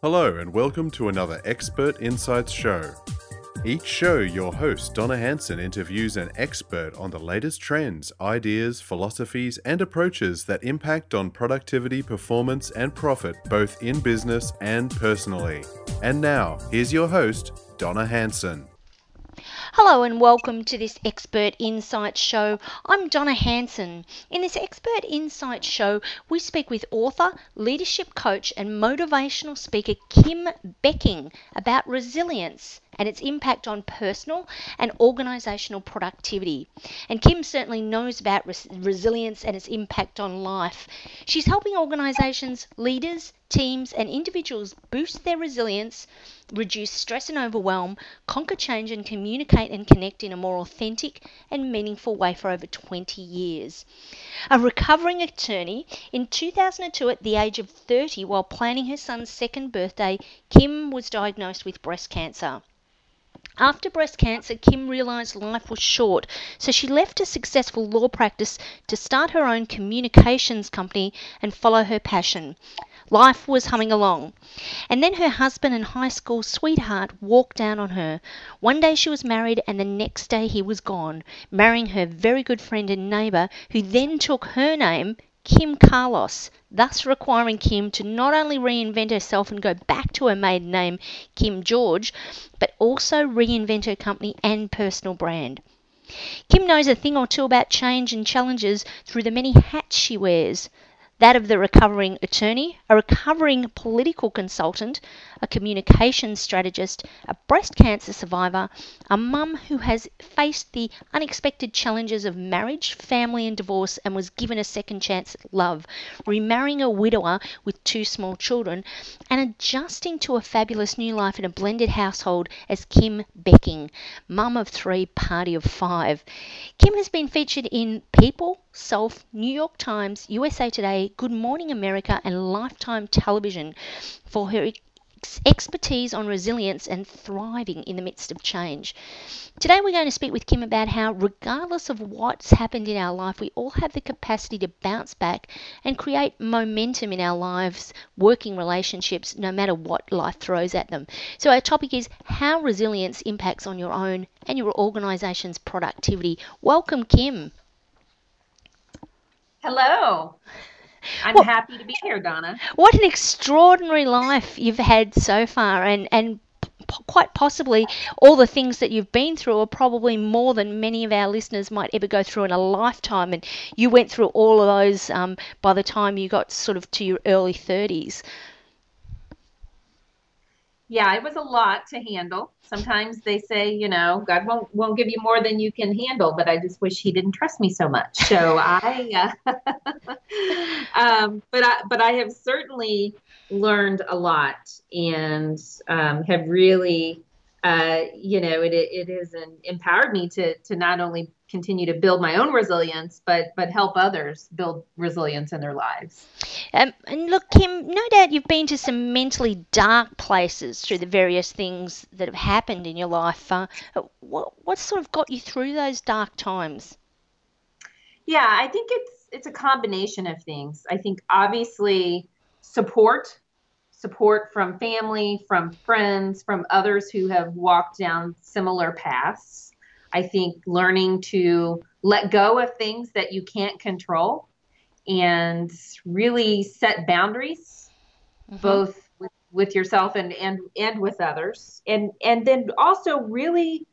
Hello, and welcome to another Expert Insights show. Each show, your host, Donna Hanson, interviews an expert on the latest trends, ideas, philosophies, and approaches that impact on productivity, performance, and profit both in business and personally. And now, here's your host, Donna Hanson. Hello and welcome to this Expert Insight Show. I'm Donna Hanson. In this Expert Insight Show, we speak with author, leadership coach, and motivational speaker Kim Becking about resilience and its impact on personal and organizational productivity. And Kim certainly knows about res- resilience and its impact on life. She's helping organizations, leaders, teams, and individuals boost their resilience reduce stress and overwhelm, conquer change, and communicate and connect in a more authentic and meaningful way for over 20 years. A recovering attorney, in 2002, at the age of 30, while planning her son's second birthday, Kim was diagnosed with breast cancer. After breast cancer, Kim realised life was short, so she left a successful law practice to start her own communications company and follow her passion. Life was humming along. And then her husband and high school sweetheart walked down on her. One day she was married, and the next day he was gone, marrying her very good friend and neighbour, who then took her name, Kim Carlos, thus requiring Kim to not only reinvent herself and go back to her maiden name, Kim George, but also reinvent her company and personal brand. Kim knows a thing or two about change and challenges through the many hats she wears that of the recovering attorney, a recovering political consultant, a communications strategist, a breast cancer survivor, a mum who has faced the unexpected challenges of marriage, family, and divorce and was given a second chance at love, remarrying a widower with two small children, and adjusting to a fabulous new life in a blended household as Kim Becking, mum of three, party of five. Kim has been featured in People, Self, New York Times, USA Today, Good Morning America, and Lifetime Television for her expertise on resilience and thriving in the midst of change. Today, we're going to speak with Kim about how, regardless of what's happened in our life, we all have the capacity to bounce back and create momentum in our lives, working relationships, no matter what life throws at them. So, our topic is how resilience impacts on your own and your organization's productivity. Welcome, Kim. Hello. I'm well, happy to be here, Donna. What an extraordinary life you've had so far, and and quite possibly all the things that you've been through are probably more than many of our listeners might ever go through in a lifetime. And you went through all of those um, by the time you got sort of to your early 30s yeah, it was a lot to handle. Sometimes they say, you know, God won't won't give you more than you can handle, but I just wish He didn't trust me so much. So I, uh, um, but I, but I have certainly learned a lot and um, have really uh, you know, it, it has empowered me to to not only continue to build my own resilience, but but help others build resilience in their lives. Um, and look, Kim, no doubt you've been to some mentally dark places through the various things that have happened in your life. Uh, what what sort of got you through those dark times? Yeah, I think it's it's a combination of things. I think obviously support support from family, from friends, from others who have walked down similar paths. I think learning to let go of things that you can't control and really set boundaries, mm-hmm. both with, with yourself and, and and with others. And and then also really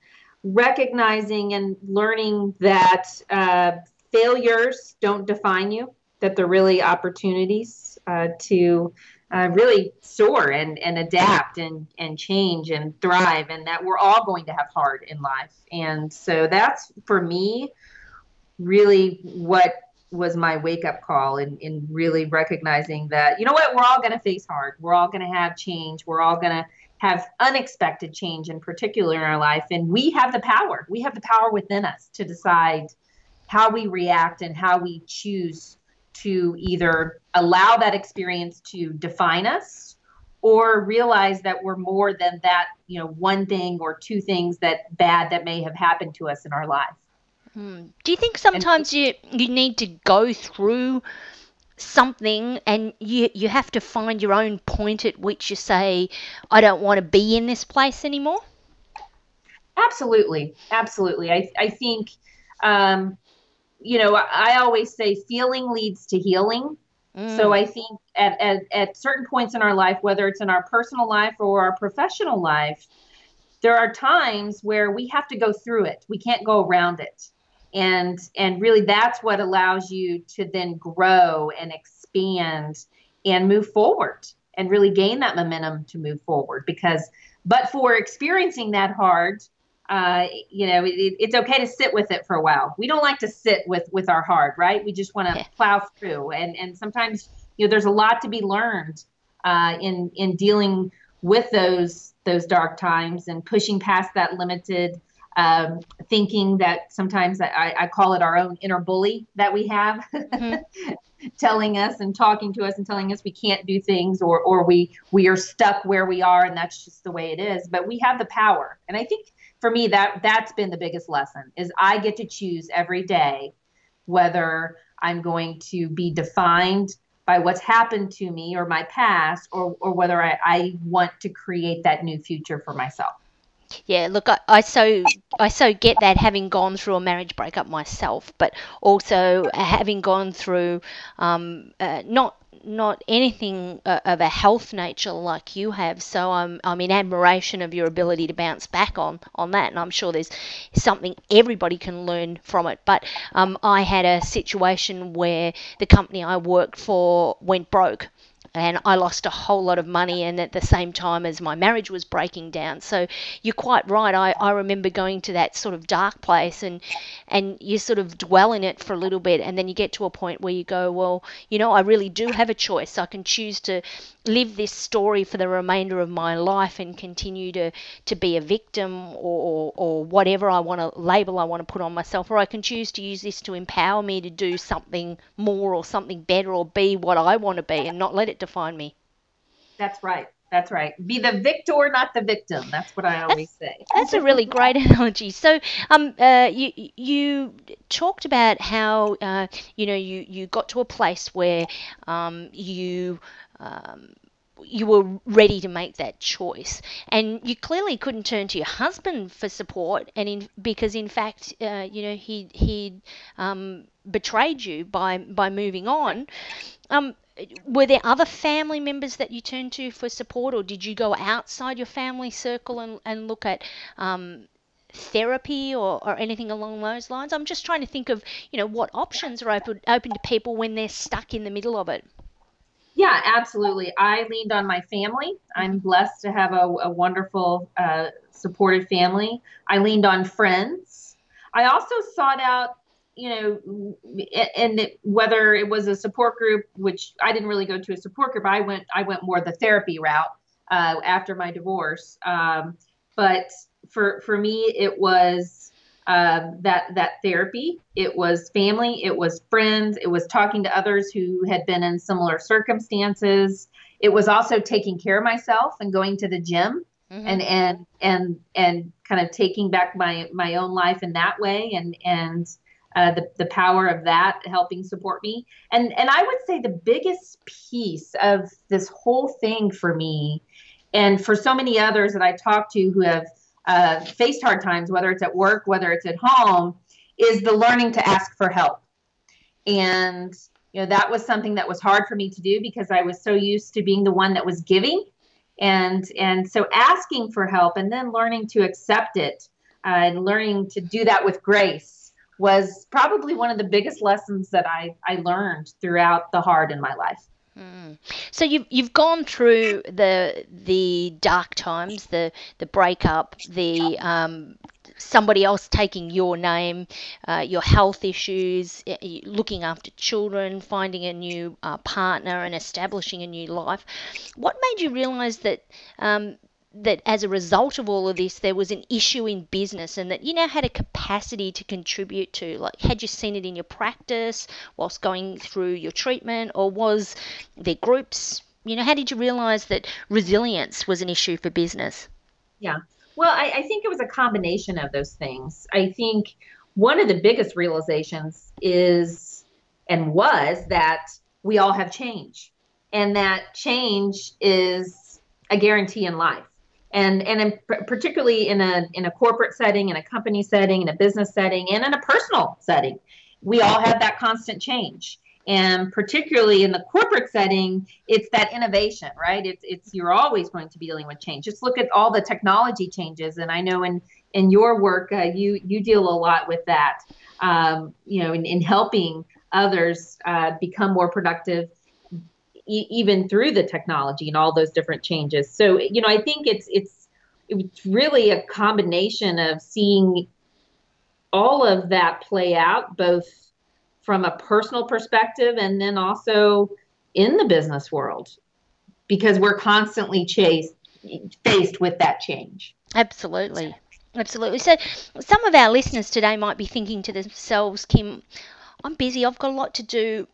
recognizing and learning that uh, failures don't define you, that they're really opportunities uh, to uh, really soar and, and adapt and, and change and thrive and that we're all going to have hard in life. And so that's for me really what was my wake up call in, in really recognizing that you know what we're all going to face hard. We're all going to have change. We're all going to have unexpected change in particular in our life. And we have the power. We have the power within us to decide how we react and how we choose to either allow that experience to define us or realize that we're more than that, you know, one thing or two things that bad that may have happened to us in our life. Hmm. Do you think sometimes and, you you need to go through something and you you have to find your own point at which you say I don't want to be in this place anymore? Absolutely. Absolutely. I I think um you know, I, I always say feeling leads to healing. Mm. So I think at, at, at certain points in our life, whether it's in our personal life or our professional life, there are times where we have to go through it. We can't go around it. And and really that's what allows you to then grow and expand and move forward and really gain that momentum to move forward because but for experiencing that hard uh, you know, it, it's okay to sit with it for a while. We don't like to sit with with our heart, right? We just want to yeah. plow through, and and sometimes you know there's a lot to be learned uh, in in dealing with those those dark times and pushing past that limited um, thinking that sometimes I, I, call it our own inner bully that we have mm-hmm. telling us and talking to us and telling us we can't do things or or we we are stuck where we are and that's just the way it is but we have the power and i think for me that that's been the biggest lesson is I get to choose every day whether I'm going to be defined by what's happened to me or my past or, or whether I, I want to create that new future for myself. Yeah, look, I, I so I so get that having gone through a marriage breakup myself, but also having gone through um, uh, not not anything uh, of a health nature like you have. So I'm I'm in admiration of your ability to bounce back on on that, and I'm sure there's something everybody can learn from it. But um, I had a situation where the company I worked for went broke and I lost a whole lot of money and at the same time as my marriage was breaking down. So you're quite right. I, I remember going to that sort of dark place and and you sort of dwell in it for a little bit and then you get to a point where you go, Well, you know, I really do have a choice. I can choose to live this story for the remainder of my life and continue to, to be a victim or, or, or whatever I want to label I want to put on myself, or I can choose to use this to empower me to do something more or something better or be what I want to be and not let it define me. That's right. That's right. Be the victor, not the victim. That's what I always say. That's a really great analogy. So, um, uh, you you talked about how uh, you know you you got to a place where um, you um, you were ready to make that choice, and you clearly couldn't turn to your husband for support, and in, because in fact, uh, you know he he um, betrayed you by by moving on. Um, were there other family members that you turned to for support, or did you go outside your family circle and, and look at um, therapy or, or anything along those lines? I'm just trying to think of you know what options are open open to people when they're stuck in the middle of it. Yeah, absolutely. I leaned on my family. I'm blessed to have a, a wonderful, uh, supportive family. I leaned on friends. I also sought out, you know, and whether it was a support group, which I didn't really go to a support group. I went, I went more the therapy route uh, after my divorce. Um, but for for me, it was uh, that that therapy. It was family, it was friends, it was talking to others who had been in similar circumstances. It was also taking care of myself and going to the gym mm-hmm. and and and and kind of taking back my my own life in that way and and uh, the the power of that helping support me. And and I would say the biggest piece of this whole thing for me, and for so many others that I talk to who have uh, faced hard times, whether it's at work, whether it's at home, is the learning to ask for help. And you know that was something that was hard for me to do because I was so used to being the one that was giving, and and so asking for help and then learning to accept it uh, and learning to do that with grace was probably one of the biggest lessons that I I learned throughout the hard in my life. Mm. So you've you've gone through the the dark times, the the breakup, the um, somebody else taking your name, uh, your health issues, looking after children, finding a new uh, partner, and establishing a new life. What made you realise that um, that as a result of all of this, there was an issue in business and that you now had a capacity to contribute to? Like, had you seen it in your practice whilst going through your treatment, or was there groups? You know, how did you realize that resilience was an issue for business? Yeah. Well, I, I think it was a combination of those things. I think one of the biggest realizations is and was that we all have change. And that change is a guarantee in life. And, and in, particularly in a, in a corporate setting, in a company setting, in a business setting, and in a personal setting, we all have that constant change. And particularly in the corporate setting it's that innovation right? It's it's you're always going to be dealing with change. Just look at all the technology changes and i know in in your work uh, you you deal a lot with that um, you know in, in helping others uh, become more productive e- even through the technology and all those different changes so you know i think it's it's it's really a combination of seeing all of that play out both from a personal perspective and then also in the business world because we're constantly chased faced with that change. Absolutely. Absolutely. So some of our listeners today might be thinking to themselves, Kim, I'm busy, I've got a lot to do.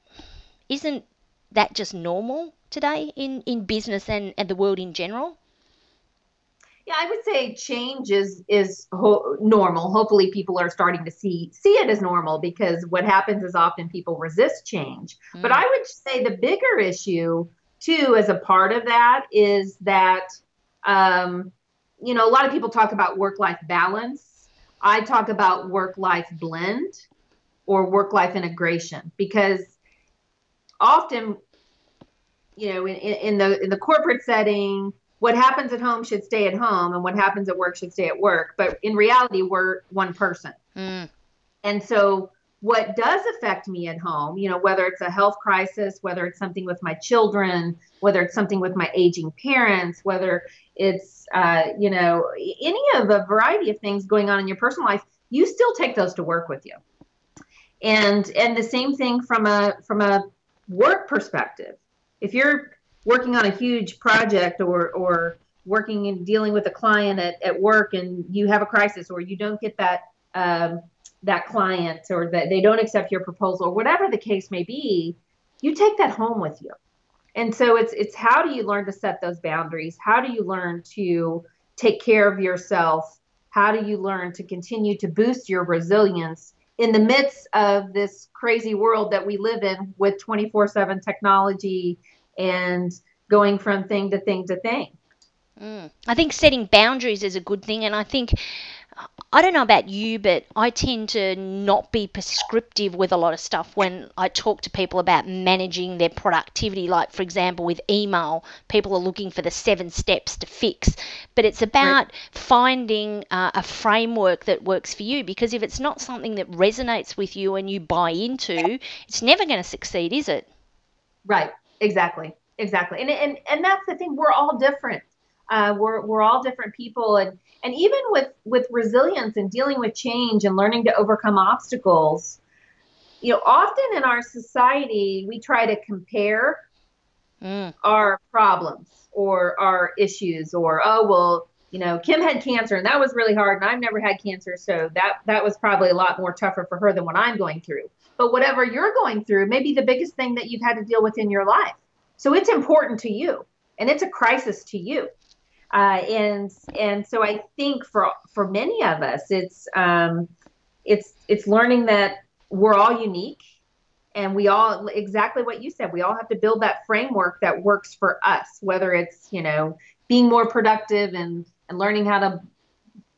Isn't that just normal today in, in business and, and the world in general? Yeah, I would say change is is ho- normal. Hopefully, people are starting to see see it as normal because what happens is often people resist change. Mm. But I would say the bigger issue too, as a part of that, is that um, you know a lot of people talk about work life balance. I talk about work life blend or work life integration because often you know in, in the in the corporate setting what happens at home should stay at home and what happens at work should stay at work. But in reality, we're one person. Mm. And so what does affect me at home, you know, whether it's a health crisis, whether it's something with my children, whether it's something with my aging parents, whether it's, uh, you know, any of a variety of things going on in your personal life, you still take those to work with you. And and the same thing from a from a work perspective. If you're working on a huge project or or working and dealing with a client at, at work and you have a crisis or you don't get that um, that client or that they don't accept your proposal or whatever the case may be you take that home with you. And so it's it's how do you learn to set those boundaries? How do you learn to take care of yourself? How do you learn to continue to boost your resilience in the midst of this crazy world that we live in with 24/7 technology and going from thing to thing to thing. Mm. I think setting boundaries is a good thing, and I think I don't know about you, but I tend to not be prescriptive with a lot of stuff when I talk to people about managing their productivity. Like, for example, with email, people are looking for the seven steps to fix, but it's about right. finding uh, a framework that works for you because if it's not something that resonates with you and you buy into, it's never going to succeed, is it? Right. Exactly. Exactly. And and and that's the thing. We're all different. Uh, we're we're all different people, and and even with with resilience and dealing with change and learning to overcome obstacles, you know, often in our society we try to compare mm. our problems or our issues, or oh well, you know, Kim had cancer and that was really hard, and I've never had cancer, so that that was probably a lot more tougher for her than what I'm going through. But whatever you're going through may be the biggest thing that you've had to deal with in your life. So it's important to you and it's a crisis to you. Uh, and and so I think for for many of us, it's um, it's it's learning that we're all unique, and we all exactly what you said. We all have to build that framework that works for us. Whether it's you know being more productive and and learning how to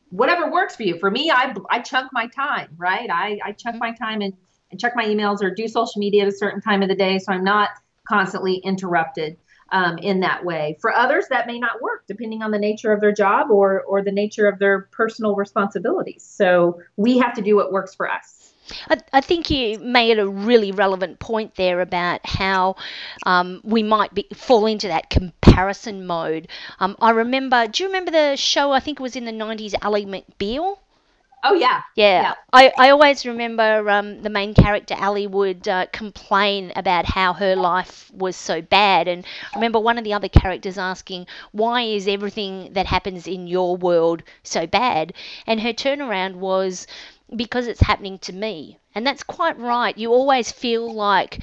whatever works for you. For me, I I chunk my time right. I I chunk my time and and check my emails or do social media at a certain time of the day so I'm not constantly interrupted um, in that way. For others, that may not work depending on the nature of their job or or the nature of their personal responsibilities. So we have to do what works for us. I, I think you made a really relevant point there about how um, we might be, fall into that comparison mode. Um, I remember, do you remember the show? I think it was in the 90s, Ally McBeal? Oh yeah. Yeah. yeah. I, I always remember um, the main character Ally would uh, complain about how her life was so bad, and I remember one of the other characters asking, "Why is everything that happens in your world so bad?" And her turnaround was, "Because it's happening to me." And that's quite right. You always feel like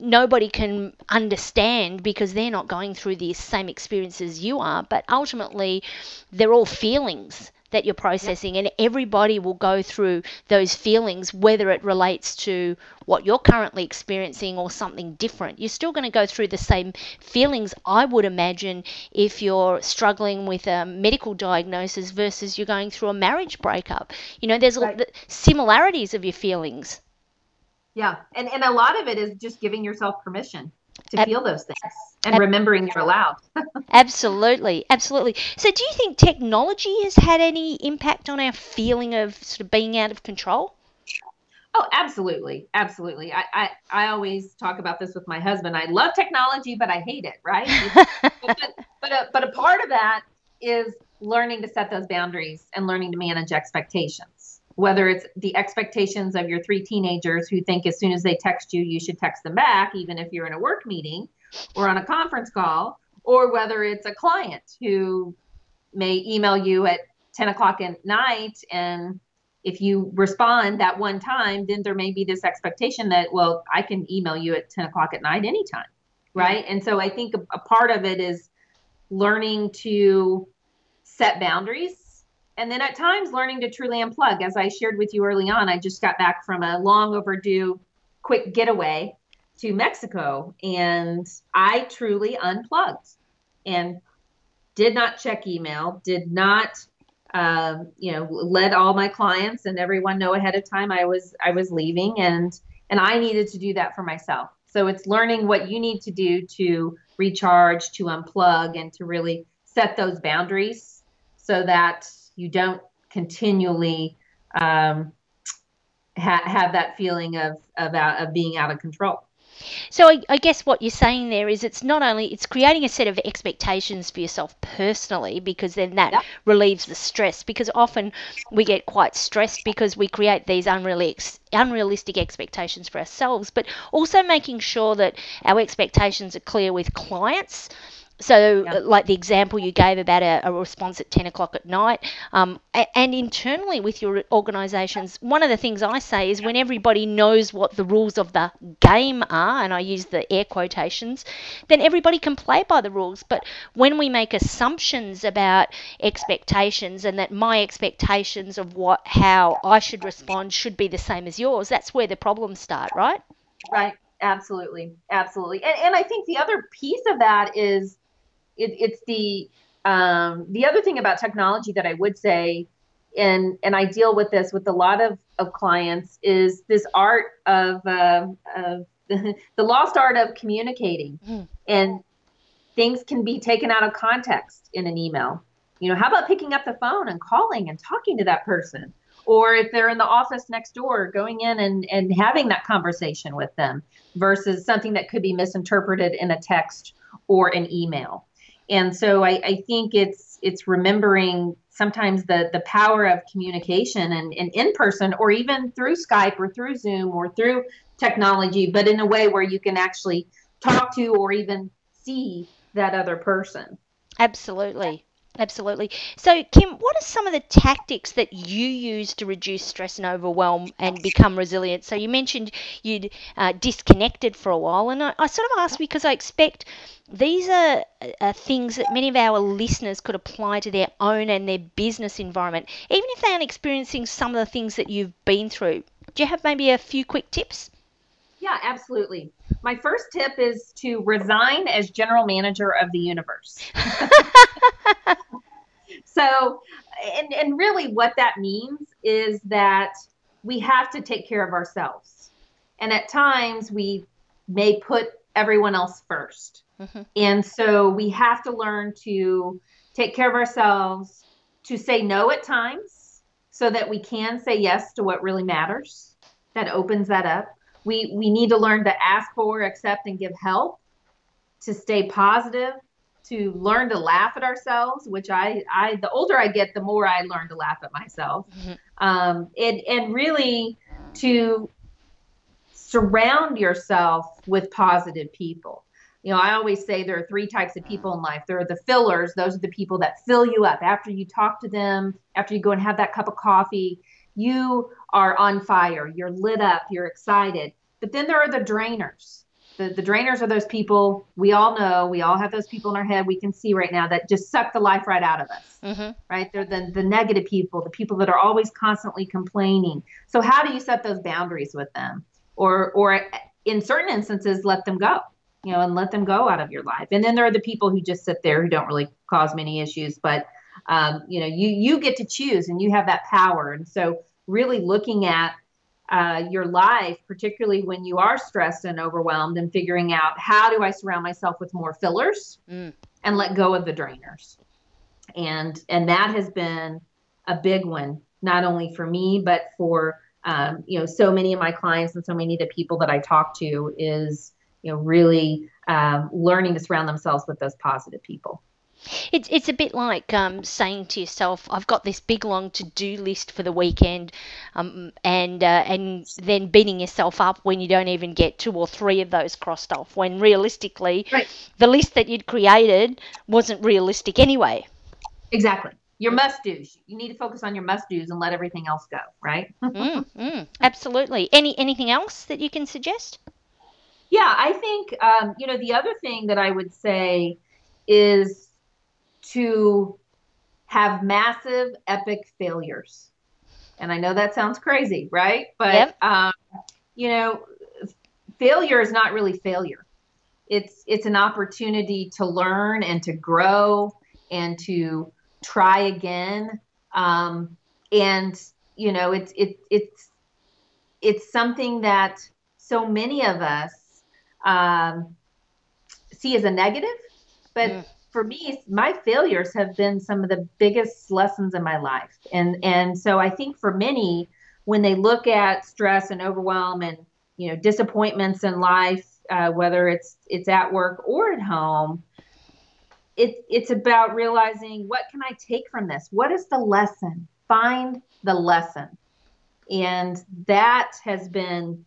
nobody can understand because they're not going through the same experiences you are, but ultimately they're all feelings that you're processing, and everybody will go through those feelings, whether it relates to what you're currently experiencing or something different. You're still going to go through the same feelings, I would imagine, if you're struggling with a medical diagnosis versus you're going through a marriage breakup. You know, there's right. similarities of your feelings. Yeah, and and a lot of it is just giving yourself permission to Ab- feel those things and Ab- remembering you're allowed. absolutely, absolutely. So, do you think technology has had any impact on our feeling of sort of being out of control? Oh, absolutely, absolutely. I, I, I always talk about this with my husband. I love technology, but I hate it. Right? but but a, uh, but a part of that is learning to set those boundaries and learning to manage expectations whether it's the expectations of your three teenagers who think as soon as they text you, you should text them back, even if you're in a work meeting or on a conference call, or whether it's a client who may email you at 10 o'clock at night and if you respond that one time, then there may be this expectation that, well, I can email you at 10 o'clock at night anytime. Right. And so I think a, a part of it is learning to set boundaries and then at times learning to truly unplug. As I shared with you early on, I just got back from a long overdue quick getaway to Mexico and I truly unplugged and did not check email, did not um, you know, let all my clients and everyone know ahead of time I was I was leaving and and I needed to do that for myself. So it's learning what you need to do to recharge, to unplug and to really set those boundaries so that you don't continually um, ha- have that feeling of of, out, of being out of control. So I, I, guess what you're saying there is it's not only it's creating a set of expectations for yourself personally because then that yep. relieves the stress because often we get quite stressed because we create these unrealistic unrealistic expectations for ourselves but also making sure that our expectations are clear with clients so, yep. like the example you gave about a, a response at 10 o'clock at night, um, and internally with your organisations, one of the things I say is when everybody knows what the rules of the game are, and I use the air quotations, then everybody can play by the rules. But when we make assumptions about expectations and that my expectations of what how I should respond should be the same as yours, that's where the problems start, right? Right. Absolutely. Absolutely. And, and I think the other piece of that is it, it's the um, the other thing about technology that I would say, and and I deal with this with a lot of, of clients, is this art of, uh, of the, lost art of communicating, mm. and things can be taken out of context in an email. You know, how about picking up the phone and calling and talking to that person? Or if they're in the office next door, going in and, and having that conversation with them versus something that could be misinterpreted in a text or an email and so I, I think it's it's remembering sometimes the the power of communication and, and in person or even through Skype or through Zoom or through technology, but in a way where you can actually talk to or even see that other person. Absolutely. Absolutely. So, Kim, what are some of the tactics that you use to reduce stress and overwhelm and become resilient? So, you mentioned you'd uh, disconnected for a while, and I, I, sort of asked because I expect these are, are things that many of our listeners could apply to their own and their business environment, even if they aren't experiencing some of the things that you've been through. Do you have maybe a few quick tips? Yeah, absolutely. My first tip is to resign as general manager of the universe. so, and, and really what that means is that we have to take care of ourselves. And at times we may put everyone else 1st mm-hmm. And so we have to learn to take care of ourselves, to say no at times so that we can say yes to what really matters. That opens that up we we need to learn to ask for accept and give help to stay positive to learn to laugh at ourselves which i i the older i get the more i learn to laugh at myself. Mm-hmm. um and and really to surround yourself with positive people. You know i always say there are three types of people in life. There are the fillers. Those are the people that fill you up. After you talk to them after you go and have that cup of coffee you are on fire, you're lit up, you're excited. But then there are the drainers, The, the drainers are those people we all know, we all have those people in our head we can see right now that just suck the life right out of us. Mm-hmm. Right? They're the, the negative people, the people that are always constantly complaining. So how do you set those boundaries with them? Or or in certain instances let them go, you know, and let them go out of your life. And then there are the people who just sit there who don't really cause many issues, but um, you know, you you get to choose and you have that power. And so really looking at uh, your life, particularly when you are stressed and overwhelmed, and figuring out how do I surround myself with more fillers Mm. and let go of the drainers. And and that has been a big one, not only for me but for um, you know so many of my clients and so many of the people that I talk to is you know really um, learning to surround themselves with those positive people. It's it's a bit like um, saying to yourself, "I've got this big long to do list for the weekend," um, and uh, and then beating yourself up when you don't even get two or three of those crossed off. When realistically, Right. the list that you'd created wasn't realistic anyway. Exactly. Your must do's. You need to focus on your must do's and let everything else go, right? mm, mm, absolutely. Any anything else that you can suggest? Yeah, I think um, you know the other thing that I would say is to have massive epic failures. And I know that sounds crazy, right? But Yep. um, you know, failure is not really failure. It's it's an opportunity to learn and to grow and to try again. Um, and you know, it's it, it's it's something that so many of us um, see as a negative, but Mm. For me, my failures have been some of the biggest lessons in my life, and and so I think for many, when they look at stress and overwhelm and you know disappointments in life, uh, whether it's it's at work or at home, it, it's about realizing what can I take from this? What is the lesson? Find the lesson, and that has been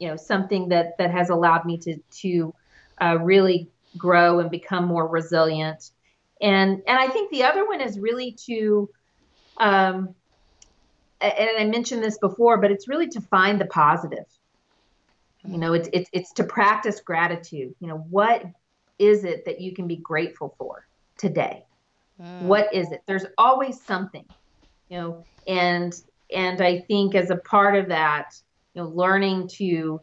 you know something that that has allowed me to to uh, really grow and become more resilient. And and i think the other one is really to um and i mentioned this before but it's really to find the positive. You know it's it's, it's to practice gratitude. You know what is it that you can be grateful for today? Mm. what is it? There's always something you know and and i think as a part of that you know learning to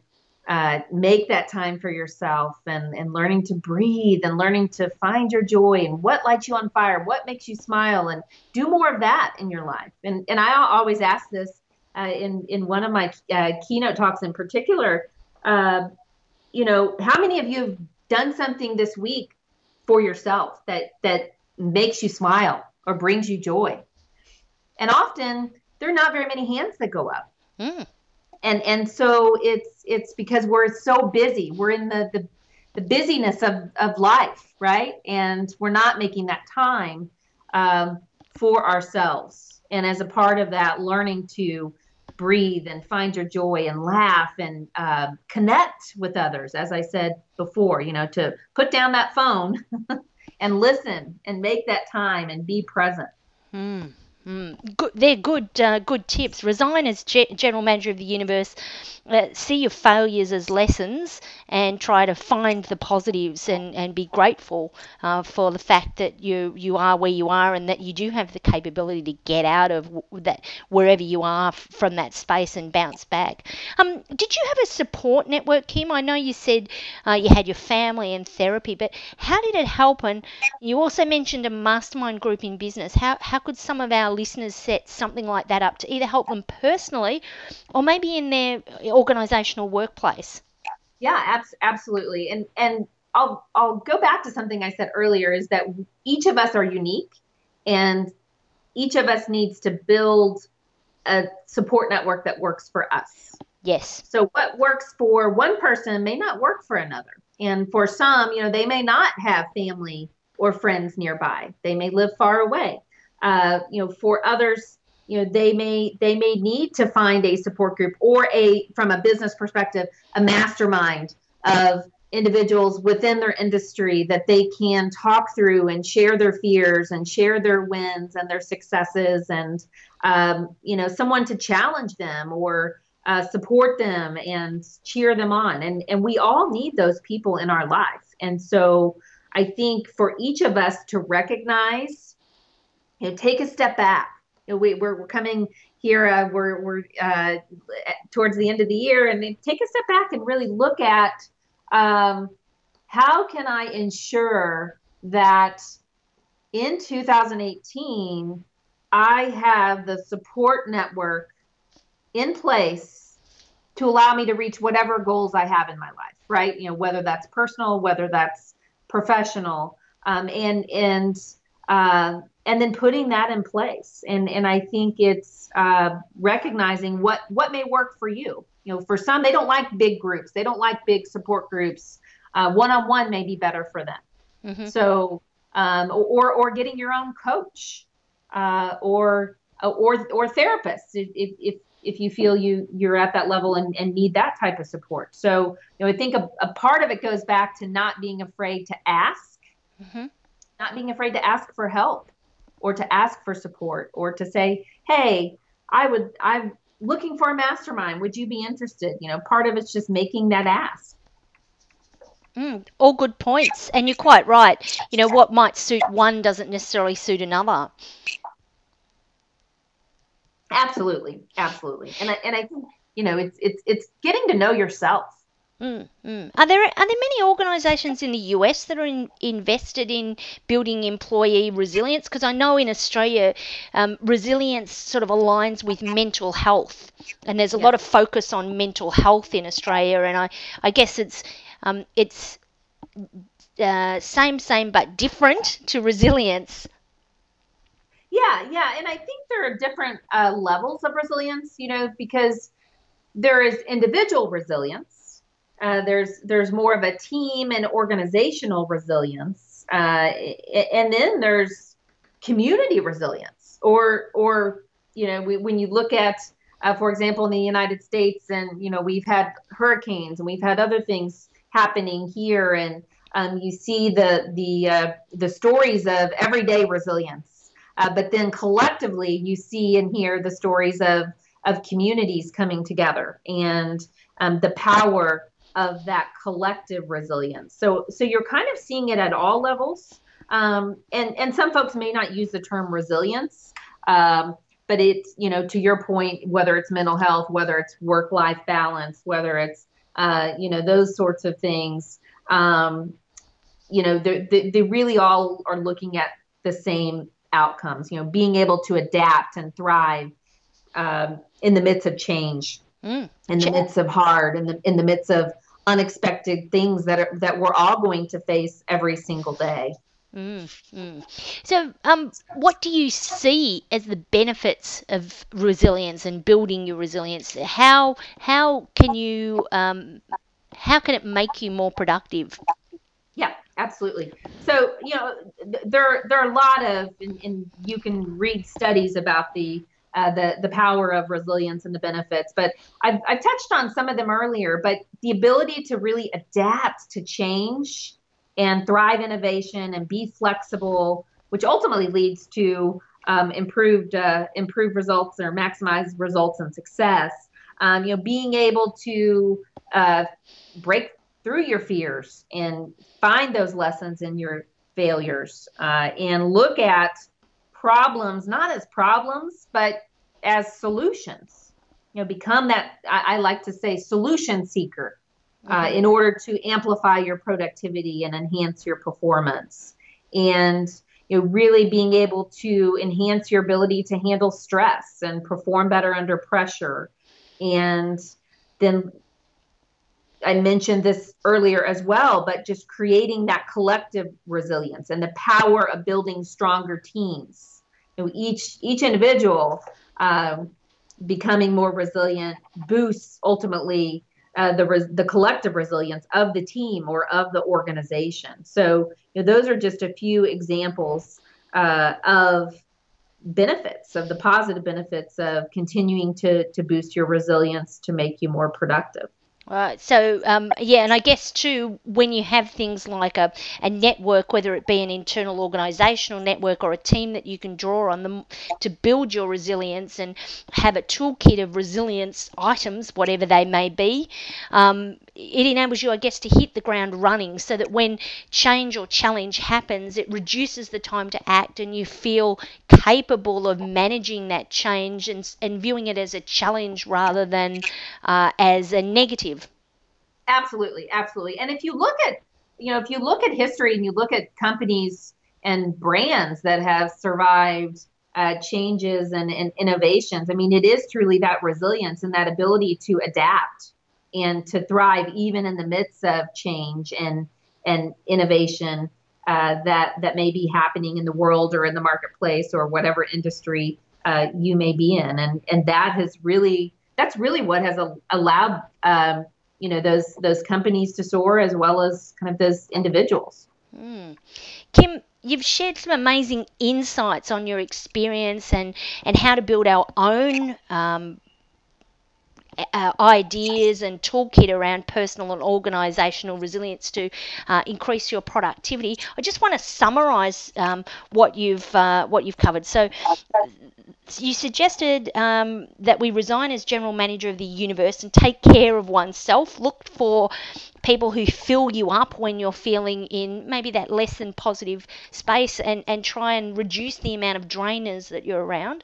uh, make that time for yourself and and learning to breathe and learning to find your joy and what lights you on fire what makes you smile and do more of that in your life. And and i always ask this uh, in in one of my uh, keynote talks in particular uh, you know how many of you have done something this week for yourself that that makes you smile or brings you joy? And often there are not very many hands that go up. Mm. And and so it's it's because we're so busy. We're in the the, the busyness of of life right? And we're not making that time um, for ourselves. And as a part of that learning to breathe and find your joy and laugh and uh, connect with others as i said before you know to put down that phone and listen and make that time and be present. Mm, mm. Good, they're good, uh, good tips. Resign as ge- general manager of the universe. Uh, see your failures as lessons, and try to find the positives and, and be grateful uh, for the fact that you you are where you are and that you do have the capability to get out of that wherever you are from that space and bounce back. Um, did you have a support network, Kim? I know you said uh, you had your family and therapy, but how did it help? And you also mentioned a mastermind group in business. How how could some of our listeners set something like that up to either help them personally or maybe in their organizational workplace? Yeah, abs- absolutely. And and I'll I'll go back to something I said earlier is that each of us are unique and each of us needs to build a support network that works for us. Yes. So what works for one person may not work for another. And for some, you know, they may not have family or friends nearby. They may live far away. Uh, you know, for others, you know, they may they may need to find a support group or a from a business perspective, a mastermind of individuals within their industry that they can talk through and share their fears and share their wins and their successes and um, you know someone to challenge them or uh, support them and cheer them on. And, and we all need those people in our lives And so I think for each of us to recognize, you know, take a step back. You know, we, we're, we're coming here, uh, we're, we're uh, towards the end of the year, and then take a step back and really look at um, how can I ensure that in 2018, I have the support network in place to allow me to reach whatever goals I have in my life, right? You know, whether that's personal, whether that's professional, um, and and uh, and then putting that in place. And and I think it's uh, recognizing what what may work for you. You know, for some they don't like big groups, they don't like big support groups. One on one may be better for them. Mm-hmm. So um, or or getting your own coach uh, or or or therapist if, if if you feel you you're at that level and, and need that type of support. So you know, I think a, a part of it goes back to not being afraid to ask, mm-hmm. not being afraid to ask for help, or to ask for support, or to say, "Hey, I would I'm looking for a mastermind. Would you be interested?" You know, part of it's just making that ask. Mm, all good points, and you're quite right. You know, what might suit one doesn't necessarily suit another. Absolutely, absolutely, and I, and I think you know it's it's it's getting to know yourself. Mm, mm. Are there are there many organisations in the US that are in, invested in building employee resilience? Because I know in Australia, um, resilience sort of aligns with mental health, and there's a lot of focus on mental health in Australia. And I I guess it's um, it's uh, same same but different to resilience yeah, yeah, and I think there are different uh, levels of resilience. You know, because there is individual resilience. Uh, there's there's more of a team and organizational resilience, uh, and then there's community resilience. Or or you know, we, when you look at, uh, for example, in the United States, and you know, we've had hurricanes and we've had other things happening here, and um, you see the the uh, the stories of everyday resilience uh, but then collectively, you see and hear the stories of of communities coming together and um, the power of that collective resilience. So so you're kind of seeing it at all levels. Um, and and some folks may not use the term resilience. Um, but it's you know to your point whether it's mental health whether it's work life balance whether it's uh, you know those sorts of things um, you know they, they really all are looking at the same outcomes, you know, being able to adapt and thrive um, in the midst of change, mm. in the midst of hard, in the in the midst of unexpected things that are that we're all going to face every single day. Mm, mm. So, um, what do you see as the benefits of resilience and building your resilience? How how can you um, how can it make you more productive? Yeah, absolutely. So you know, there there are a lot of, and, and you can read studies about the uh, the the power of resilience and the benefits. But I've I've touched on some of them earlier. But the ability to really adapt to change and thrive innovation and be flexible, which ultimately leads to um, improved uh, improved results or maximized results and success. Um, you know, being able to uh, break through your fears and find those lessons in your failures uh, and look at problems not as problems but as solutions you know become that i, I like to say solution seeker uh, mm-hmm. in order to amplify your productivity and enhance your performance and you know really being able to enhance your ability to handle stress and perform better under pressure and then I mentioned this earlier as well, but just creating that collective resilience and the power of building stronger teams. You know, each each individual um, becoming more resilient boosts ultimately uh, the res- the collective resilience of the team or of the organization. So you know, those are just a few examples uh, of benefits of the positive benefits of continuing to to boost your resilience to make you more productive. Right. So, um, yeah, and I guess too, when you have things like a, a network, whether it be an internal organisational network or a team that you can draw on them to build your resilience and have a toolkit of resilience items, whatever they may be, um, it enables you, I guess, to hit the ground running so that when change or challenge happens, it reduces the time to act and you feel capable of managing that change and, and viewing it as a challenge rather than uh, as a negative. Absolutely, absolutely. And if you look at, you know, if you look at history and you look at companies and brands that have survived uh, changes and, and innovations, I mean, it is truly that resilience and that ability to adapt and to thrive even in the midst of change and and innovation uh, that that may be happening in the world or in the marketplace or whatever industry uh, you may be in, and and that has really that's really what has allowed um, you know those those companies to soar as well as kind of those individuals. Mm. Kim, you've shared some amazing insights on your experience and and how to build our own um, uh, ideas and toolkit around personal and organisational resilience to uh, increase your productivity. I just want to summarise um, what you've uh, what you've covered. So. You suggested um, that we resign as general manager of the universe and take care of oneself. Look for people who fill you up when you're feeling in maybe that less than positive space and, and try and reduce the amount of drainers that you're around.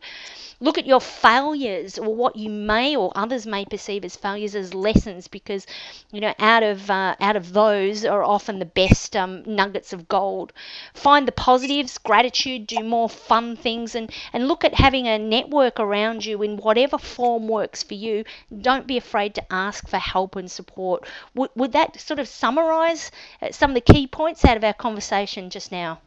Look at your failures or what you may or others may perceive as failures as lessons because, you know, out of, uh, out of those are often the best um, nuggets of gold. Find the positives, gratitude, do more fun things, and, and look at having a network around you in whatever form works for you. Don't be afraid to ask for help and support. Would, would that sort of summarize uh, some of the key points out of our conversation just now?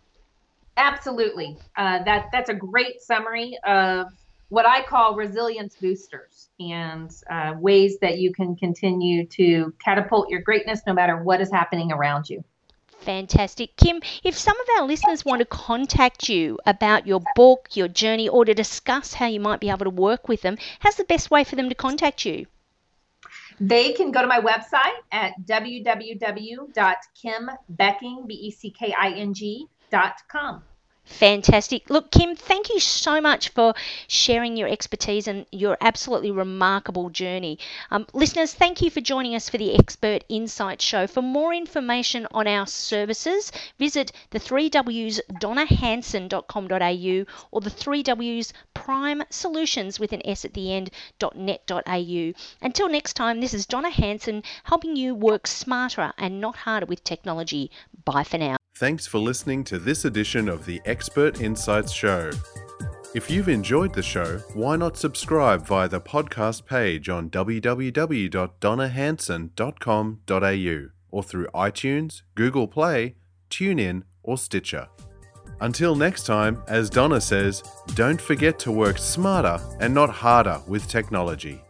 Absolutely. Uh, that that's a great summary of what I call resilience boosters and uh, ways that you can continue to catapult your greatness no matter what is happening around you. Fantastic. Kim, if some of our listeners want to contact you about your book, your journey, or to discuss how you might be able to work with them, how's the best way for them to contact you? They can go to my website at www.kimbecking.com. Fantastic. Look, Kim, thank you so much for sharing your expertise and your absolutely remarkable journey. Um, listeners, thank you for joining us for the Expert Insight Show. For more information on our services, visit the 3Ws donnahanson.com.au or the 3Ws Prime Solutions with an S at the end .net.au. Until next time, this is Donna Hanson helping you work smarter and not harder with technology. Bye for now. Thanks for listening to this edition of the Expert Insights Show. If you've enjoyed the show, why not subscribe via the podcast page on www.donnahanson.com.au or through iTunes, Google Play, TuneIn, or Stitcher. Until next time, as Donna says, don't forget to work smarter and not harder with technology.